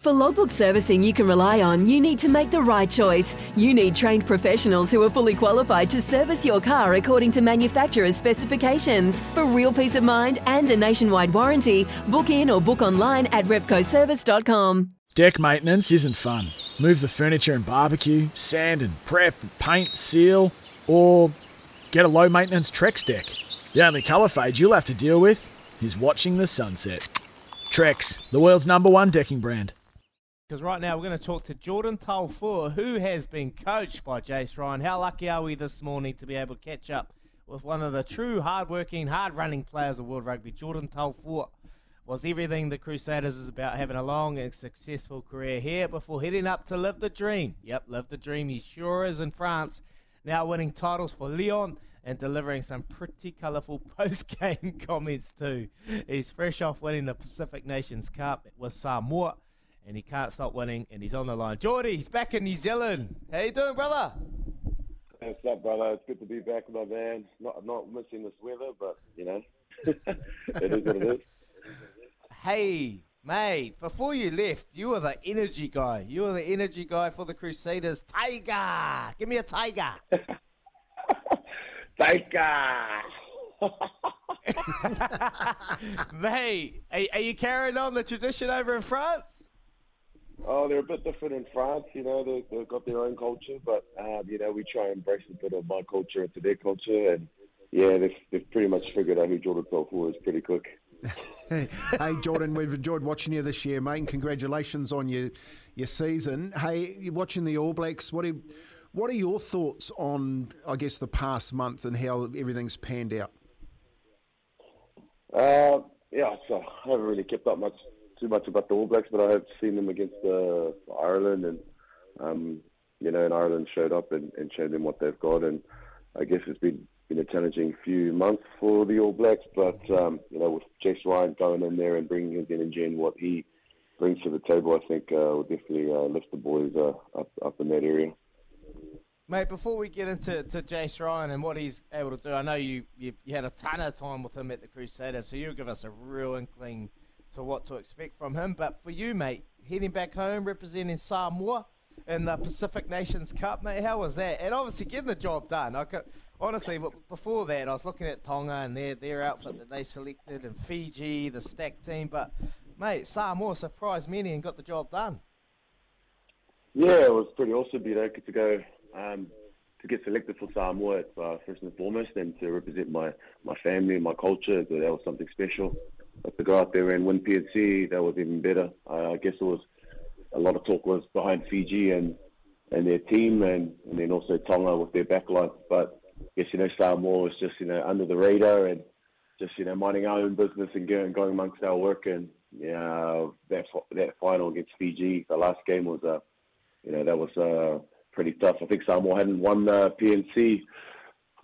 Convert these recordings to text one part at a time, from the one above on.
For logbook servicing you can rely on, you need to make the right choice. You need trained professionals who are fully qualified to service your car according to manufacturer's specifications. For real peace of mind and a nationwide warranty, book in or book online at repcoservice.com. Deck maintenance isn't fun. Move the furniture and barbecue, sand and prep, paint, seal, or get a low maintenance Trex deck. The only colour fade you'll have to deal with is watching the sunset. Trex, the world's number one decking brand. Because right now we're going to talk to Jordan Taufua, who has been coached by Jace Ryan. How lucky are we this morning to be able to catch up with one of the true hard-working, hard-running players of World Rugby, Jordan Taufua. Was everything the Crusaders is about having a long and successful career here before heading up to live the dream. Yep, live the dream. He sure is in France. Now winning titles for Lyon and delivering some pretty colourful post-game comments too. He's fresh off winning the Pacific Nations Cup with Samoa and he can't stop winning, and he's on the line. Geordie, he's back in New Zealand. How you doing, brother? What's up, brother? It's good to be back with my man. Not not missing this weather, but you know, it is what it is. Hey, mate, before you left, you were the energy guy. You were the energy guy for the Crusaders. Tiger, give me a tiger. tiger. mate, are, are you carrying on the tradition over in France? Oh, they're a bit different in France. You know, they, they've got their own culture, but um, you know, we try and embrace a bit of my culture into their culture, and yeah, they've, they've pretty much figured out who Jordan Taufua is pretty quick. hey, Jordan, we've enjoyed watching you this year, mate, and congratulations on your your season. Hey, you're watching the All Blacks. What are what are your thoughts on, I guess, the past month and how everything's panned out? Uh, yeah, so I haven't really kept up much too much about the All Blacks, but I have seen them against uh, Ireland, and um, you know, and Ireland showed up and, and showed them what they've got, and I guess it's been been a challenging few months for the All Blacks, but um, you know, with Jace Ryan going in there and bringing his energy and what he brings to the table, I think uh, will definitely uh, lift the boys uh, up up in that area. Mate, before we get into to Jace Ryan and what he's able to do, I know you, you, you had a ton of time with him at the Crusaders, so you'll give us a real inkling to what to expect from him. But for you, mate, heading back home, representing Samoa in the Pacific Nations Cup, mate, how was that? And obviously getting the job done. I could, honestly, before that, I was looking at Tonga and their their outfit that they selected, and Fiji, the stack team. But mate, Samoa surprised many and got the job done. Yeah, it was pretty awesome, you know, to go um, to get selected for Samoa uh, first and foremost, and to represent my my family and my culture. That was something special. To go out there and win PNC, that was even better. Uh, I guess it was a lot of talk was behind Fiji and and their team, and, and then also Tonga with their backline. But I guess you know Samoa was just you know under the radar and just you know minding our own business and going going amongst our work. And yeah, that that final against Fiji, the last game was a uh, you know that was uh, pretty tough. I think Samoa hadn't won the PNC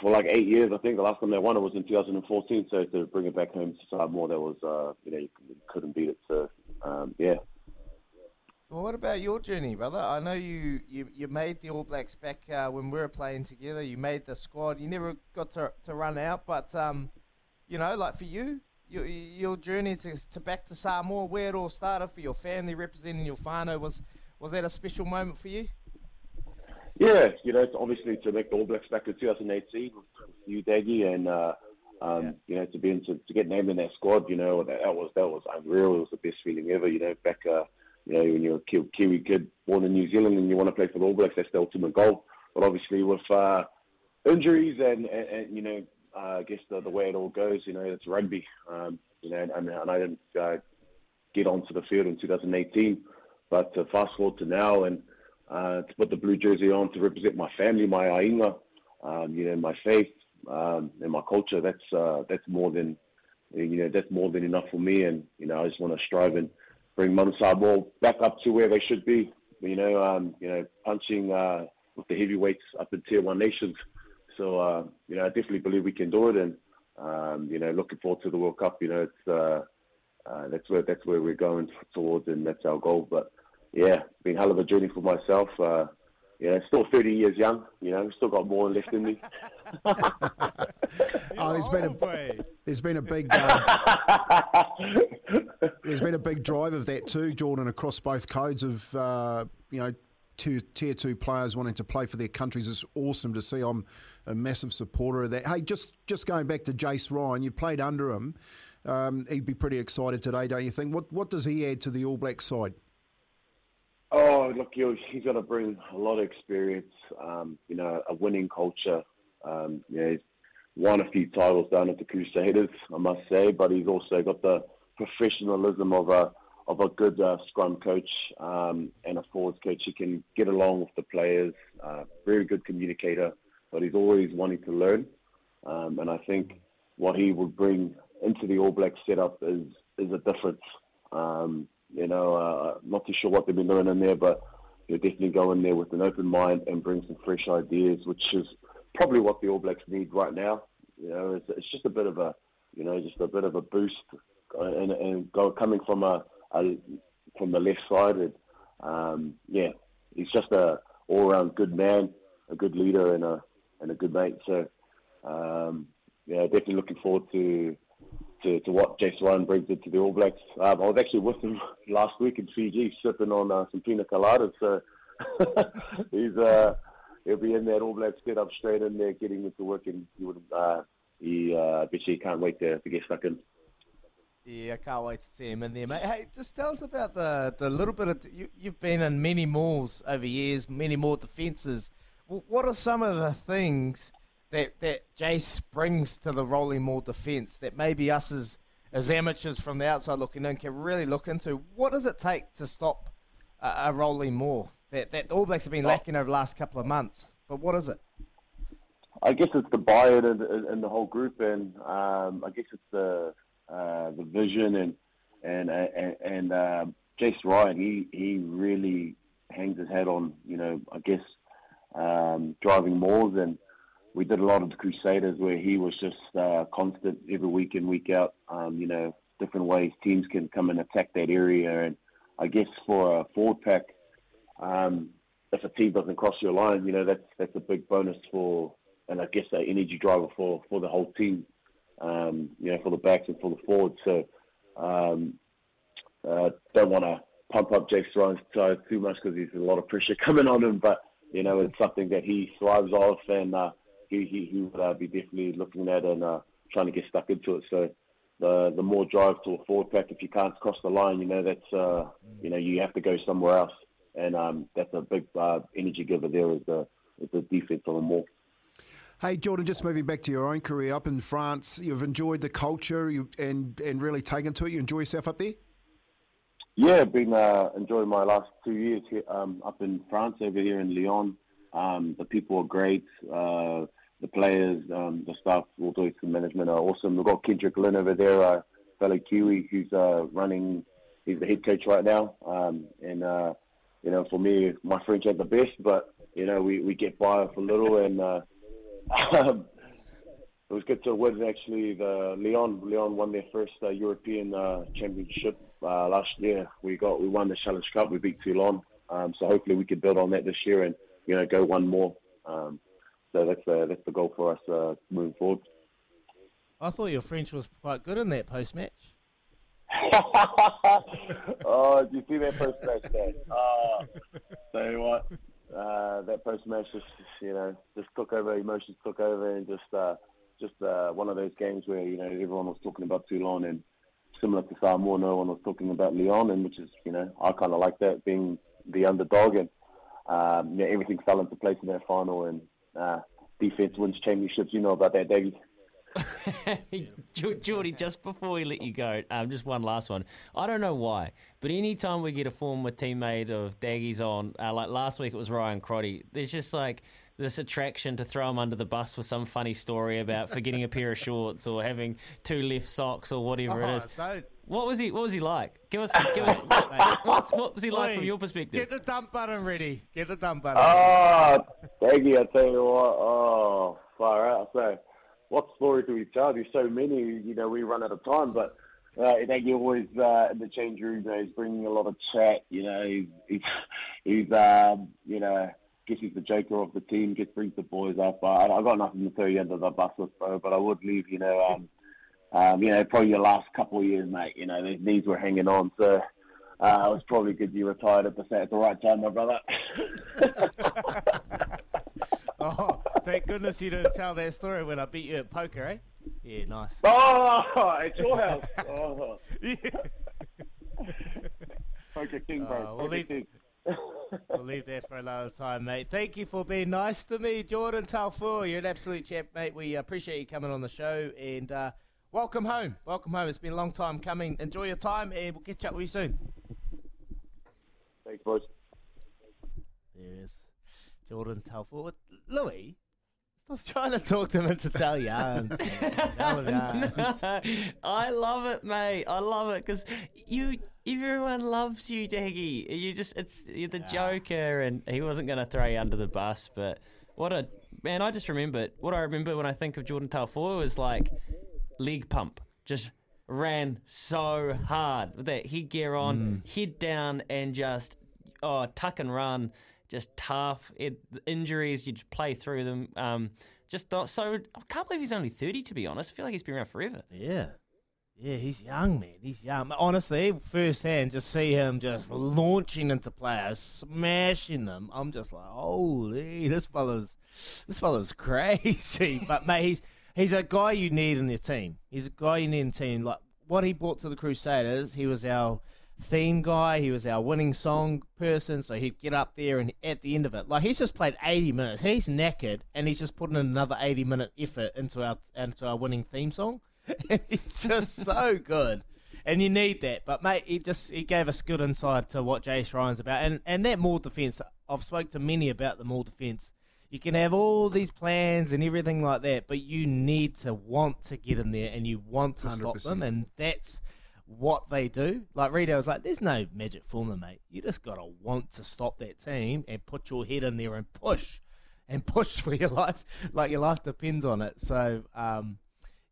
for like eight years. I think the last time they won it was in 2014. So to bring it back home to Samoa, that was uh, you know you couldn't beat it. So um, yeah. Well, what about your journey, brother? I know you, you, you made the All Blacks back uh, when we were playing together. You made the squad. You never got to, to run out, but um, you know, like for you, your, your journey to, to back to Samoa, where it all started for your family representing your whānau, was was that a special moment for you? Yeah, you know, obviously to make the All Blacks back in 2018 with you, Daggy, and uh, um, yeah. you know to be in, to, to, get named in that squad, you know, that, that, was that was unreal. It was the best feeling ever. You know, back uh, you know when you're a Kiwi kid born in New Zealand and you want to play for the All Blacks, that's the ultimate goal. But obviously with uh, injuries and, and, and, you know, uh, I guess the, the way it all goes, you know, it's rugby. Um, you know, and, and I didn't uh, get onto the field in 2018, but fast forward to now and uh, to put the blue jersey on to represent my family, my ainga, um, you know, my faith um, and my culture. That's uh, that's more than you know that's more than enough for me. And you know, I just want to strive and bring Manu Samoa back up to where they should be. You know, um, you know, punching uh, with the heavyweights up in Tier One nations. So uh, you know, I definitely believe we can do it, and um, you know, looking forward to the World Cup. You know, it's uh, uh, that's where that's where we're going towards, and that's our goal. But yeah, been a hell of a journey for myself. Uh, yeah, still 30 years young. You know, still got more left in me. oh, there's been a there's been a big uh, there's been a big drive of that too, Jordan, across both codes of uh, you know two, tier two players wanting to play for their countries. It's awesome to see. I'm a massive supporter of that. Hey, just just going back to Jace Ryan, you've played under him. Um, he'd be pretty excited today, don't you think? What what does he add to the All Black side? Oh, look, he's got to bring a lot of experience. Um, you know, a winning culture. Um, you know, he's won a few titles down at the Crusaders, I must say, but he's also got the professionalism of a of a good uh, scrum coach um, and a forwards coach. He can get along with the players. Uh, very good communicator, but he's always wanting to learn. Um, and I think what he would bring into the All Black setup is is a difference. Um, you know, uh, not too sure what they've been doing in there, but you definitely go in there with an open mind and bring some fresh ideas, which is probably what the All Blacks need right now. You know, it's, it's just a bit of a, you know, just a bit of a boost, uh, and, and go coming from a, a from the left side. And, um, yeah, he's just a all-round good man, a good leader, and a and a good mate. So, um, yeah, definitely looking forward to to, to what Jace Ryan brings into the All Blacks. Um, I was actually with him last week in Fiji, sipping on uh, some pina coladas. So he's uh, he'll be in that All Blacks, Black setup straight in there, getting into work, and he would uh, he uh, bet you he can't wait to, to get stuck in. Yeah, I can't wait to see him in there, mate. Hey, just tell us about the the little bit of you, you've been in many mauls over years, many maul defences. What are some of the things that that Jace brings to the Rolling Maul defence that maybe us as as amateurs from the outside looking in can really look into. What does it take to stop a, a Rolling Maul that that All Blacks have been lacking over the last couple of months? But what is it? I guess it's the buy-in and, and the whole group, and um, I guess it's the uh, the vision and and and, and um, Jace Ryan. He he really hangs his hat on you know I guess um, driving mauls and we did a lot of the Crusaders where he was just uh, constant every week in, week out. Um, you know, different ways teams can come and attack that area. And I guess for a forward pack, um, if a team doesn't cross your line, you know, that's that's a big bonus for, and I guess an energy driver for, for the whole team, um, you know, for the backs and for the forwards. So um, uh, don't want to pump up Jake Ryan's too much because there's a lot of pressure coming on him, but, you know, it's something that he thrives off and, uh, he would uh, be definitely looking at and uh, trying to get stuck into it. So the the more drive to a forward pack, if you can't cross the line, you know that's uh, you know you have to go somewhere else, and um, that's a big uh, energy giver there is the is the defense on the maul. Hey Jordan, just moving back to your own career up in France, you've enjoyed the culture you, and and really taken to it. You enjoy yourself up there. Yeah, been uh, enjoying my last two years here, um, up in France over here in Lyon. Um, the people are great. Uh, the players, um, the staff, all the management are awesome. We've got Kendrick Lynn over there, a fellow Kiwi, who's uh, running. He's the head coach right now, um, and uh, you know, for me, my French ain't the best, but you know, we, we get by for little, and uh, it was good to win. Actually, the Lyon Lyon won their first uh, European uh, championship uh, last year. We got we won the Challenge Cup. We beat Toulon, um, so hopefully we can build on that this year and you know go one more. Um, so that's uh, that's the goal for us uh, moving forward. I thought your French was quite good in that post match. oh, did you see that post match? There? Oh, tell you what, uh, that post match just you know just took over, emotions took over, and just uh, just uh, one of those games where you know everyone was talking about Toulon and similar to Samoa, no one was talking about Lyon, and which is you know I kind of like that being the underdog and um, yeah, everything fell into place in that final and uh, defense wins championships. You know about that, Davey. Geordie, just before we let you go, um, just one last one. I don't know why, but anytime we get a former teammate of Daggy's on, uh, like last week it was Ryan Crotty, there's just like this attraction to throw him under the bus with some funny story about forgetting a pair of shorts or having two left socks or whatever oh, it is. Don't What was he? What was he like? Give us, give us. what, what was he like Oi, from your perspective? Get the dump button ready. Get the dump button. Oh, thank you. I tell you what. Oh, far out. So, what story do we tell? There's so many. You know, we run out of time. But uh, Inagi always uh, in the change room. You know, he's bringing a lot of chat. You know, he's he's, he's um, you know. Guess he's the joker of the team. Just brings the boys up. I, I got nothing to throw you under the bus with, bro. But I would leave. You know, um, um, you know, probably your last couple of years, mate. You know, these knees were hanging on. So uh, it was probably good you retired at the, at the right time, my brother. Oh, thank goodness you didn't tell that story when I beat you at poker, eh? Yeah, nice. oh, it's your house. Oh, Yeah. poker king, bro. Oh, we'll leave- king. We'll leave that for another time, mate. Thank you for being nice to me, Jordan Taufua. You're an absolute champ, mate. We appreciate you coming on the show and uh, welcome home. Welcome home. It's been a long time coming. Enjoy your time and we'll catch up with you soon. Thanks, boys. There is. Jordan Telford. Louis, stop trying to talk them into tell Italian. I love it, mate. I love it because you, everyone loves you, Daggy. You just, it's you're the joker, and he wasn't going to throw you under the bus. But what a man! I just remember what I remember when I think of Jordan Taufua was like leg pump, just ran so hard with that headgear on, head down, and just oh tuck and run, just tough. It, injuries, you just play through them. Um, just not so. I can't believe he's only thirty. To be honest, I feel like he's been around forever. Yeah. Yeah, he's young, man. He's young. Honestly, firsthand, just see him just launching into players, smashing them. I'm just like, holy, this fella's, this fella's crazy. but mate, he's he's a guy you need in your team. He's a guy you need in team. Like what he brought to the Crusaders, he was our theme guy. He was our winning song person. So he'd get up there and at the end of it, like he's just played 80 minutes. He's knackered, and he's just putting another 80 minute effort into our into our winning theme song. and he's just so good. And you need that. But mate, he just he gave us good insight to what Jace Ryan's about. And and that Maul defence, I've spoke to many about the Maul defence. You can have all these plans and everything like that, but you need to want to get in there and you want to stop 100%. them, and that's what they do. Like Rito was like, "There's no magic formula, mate. You just gotta want to stop that team and put your head in there and push, and push for your life, like your life depends on it." So, um,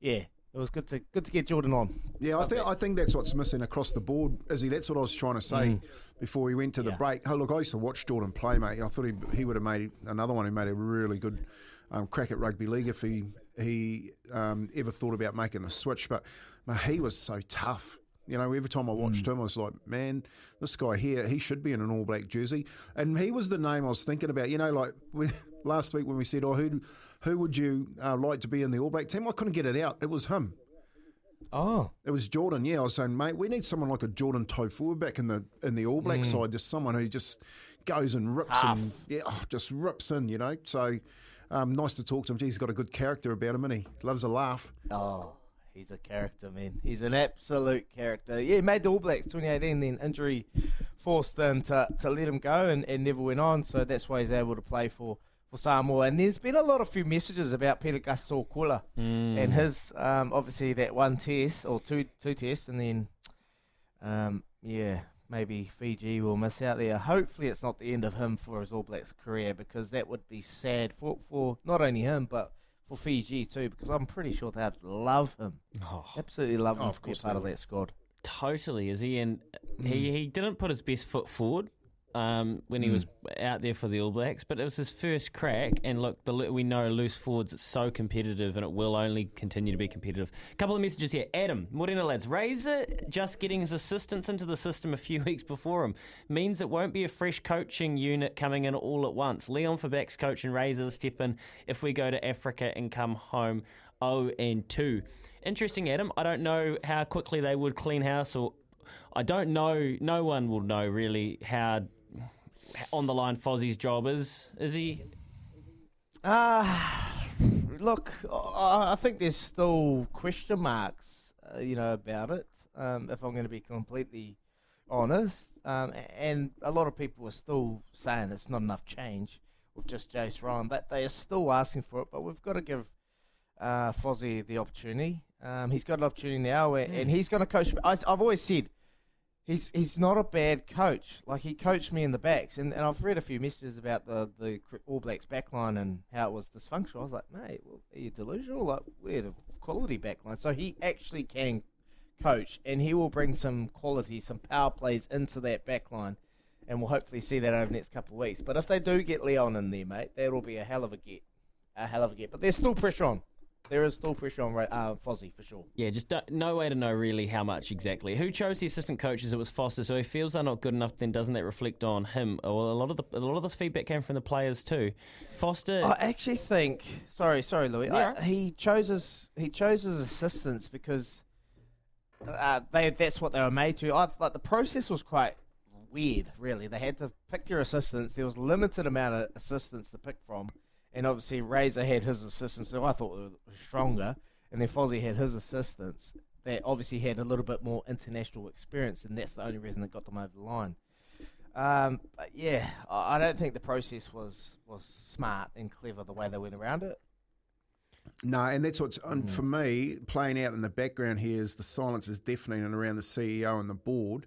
yeah, it was good to good to get Jordan on. Yeah, I think I think that's what's missing across the board, Izzy. That's what I was trying to say before we went to the Yeah. break. Oh, look, I used to watch Jordan play, mate. I thought he, he would have made another one who made a really good um, crack at rugby league if he he um, ever thought about making the switch. But man, he was so tough. You know, every time I watched him, I was like, man, this guy here, he should be in an All Black jersey. And he was the name I was thinking about. You know, like we, last week when we said, oh, who who would you uh, like to be in the All Black team? I couldn't get it out. It was him. Oh, It was Jordan, yeah. I was saying, mate, we need someone like a Jordan Taufua back in the in the All Black side, just someone who just goes and rips and yeah, oh, just rips in, you know. So um, nice to talk to him. Gee, he's got a good character about him, and he loves a laugh. oh, he's a character, man. He's an absolute character. Yeah, he made the All Blacks 2018, then injury forced them to, to let him go and, and never went on. So that's why he's able to play for, for Samoa. And there's been a lot of few messages about Pita Gus Sowakula and his um, obviously that one test or two two tests, and then um, yeah. Maybe Fiji will miss out there. Hopefully, it's not the end of him for his All Blacks career because that would be sad for, for not only him but for Fiji too. Because I'm pretty sure they'd love him, absolutely love him Oh, of to be course part of that squad. Totally, is he? And Mm. he, he didn't put his best foot forward um, when he Mm. was out there for the All Blacks, but it was his first crack. And look, the, we know loose forwards it's so competitive, and it will only continue to be competitive. A couple of messages here. Adam, Morena lads, Razor just getting his assistants into the system a few weeks before him means it won't be a fresh coaching unit coming in all at once. Leon for backs coach and Razor step in if we go to Africa and come home 0 and 2. Interesting, Adam. I don't know how quickly they would clean house, or I don't know. No one will know really how on the line Fozzie's job is. Is he? Uh, look, I, think there's still question marks, uh, you know, about it. Um, if I'm going to be completely honest, um, and a lot of people are still saying it's not enough change with just Jace Ryan, but they are still asking for it. But we've got to give uh, Fozzie the opportunity. Um, he's got an opportunity now, where, and he's going to coach. I, I've always said he's he's not a bad coach. Like he coached me in the backs, and, and I've read a few messages about the the All Blacks backline and how it was dysfunctional. I was like, mate, well, are you delusional? Like we had a quality backline, so he actually can coach, and he will bring some quality, some power plays into that backline, and we'll hopefully see that over the next couple of weeks. But if they do get Leon in there, mate, that'll be a hell of a get, a hell of a get. But there's still pressure on. There is still pressure on uh, Fozzie for sure. Yeah, just no way to know really how much exactly. Who chose the assistant coaches? It was Foster. So he feels they're not good enough. Then doesn't that reflect on him? Well, a lot of the a lot of this feedback came from the players too. Foster. I actually think. Sorry, sorry, Louis. Yeah. I, he chose his he chose his assistants because uh, they that's what they were made to. I like the process was quite weird. Really, they had to pick their assistants. There was limited amount of assistants to pick from and obviously Razor had his assistants, so I thought were stronger, and then Fozzie had his assistants that obviously had a little bit more international experience, and that's the only reason that got them over the line. Um, but yeah, I don't think the process was was smart and clever the way they went around it. No, and that's what's and for me playing out in the background here is the silence is deafening and around the CEO and the board,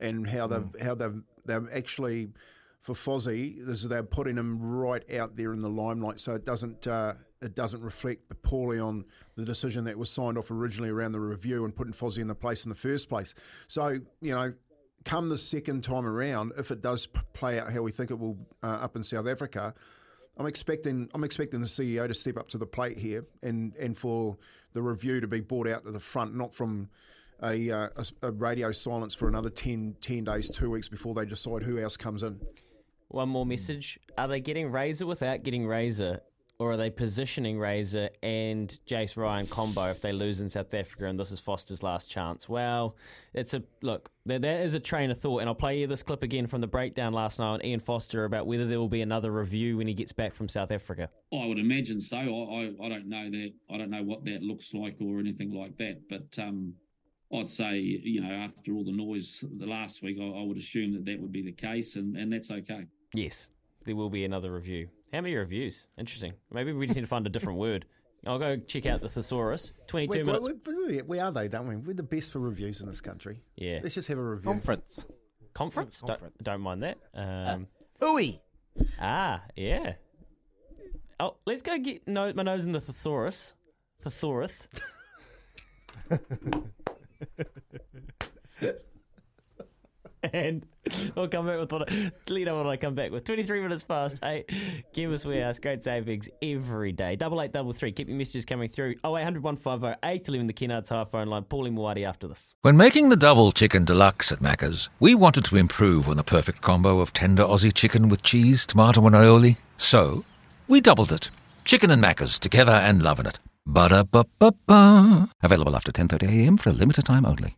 and how they've how they've they've actually for Fozzie, is they're putting him right out there in the limelight, so it doesn't uh, it doesn't reflect poorly on the decision that was signed off originally around the review and putting Fozzie in the place in the first place. So you know, come the second time around, if it does play out how we think it will uh, up in South Africa, I'm expecting I'm expecting the CEO to step up to the plate here and and for the review to be brought out to the front, not from. A, uh, a, a radio silence for another 10, 10 days, two weeks before they decide who else comes in. One more message. Are they getting Razor without getting Razor? Or are they positioning Razor and Jace Ryan combo if they lose in South Africa and this is Foster's last chance? Well, it's a look, there is a train of thought, and I'll play you this clip again from the breakdown last night on Ian Foster about whether there will be another review when he gets back from South Africa. I would imagine so. I, I, I don't know that. I don't know what that looks like or anything like that. But um, I'd say, you know, after all the noise the last week, I, I would assume that that would be the case, and, and that's okay. Yes, there will be another review. How many reviews? Interesting. Maybe we just need to find a different word. I'll go check out the thesaurus. 22 we, minutes. We, we, we are, though, don't we? We're the best for reviews in this country. Yeah. Let's just have a review. Conference. Conference? Conference. Don't, don't mind that. Um, Ooey. ah, yeah. Oh, let's go get no, my nose in the thesaurus. Thesaurus. and we'll come back with what let you know what I come back with. 23 minutes past 8. Chemist Warehouse, great savings every day. Double eight, double three. Keep your messages coming through. Oh, 0800 150 811 the Kennards Hire phone line. Paulie Muadi after this. When making the double chicken deluxe at Macca's, we wanted to improve on the perfect combo of tender Aussie chicken with cheese, tomato, and aioli. So, we doubled it. Chicken and Macca's together and loving it. Ba-da-ba-ba-ba. Available after 10.30am for a limited time only.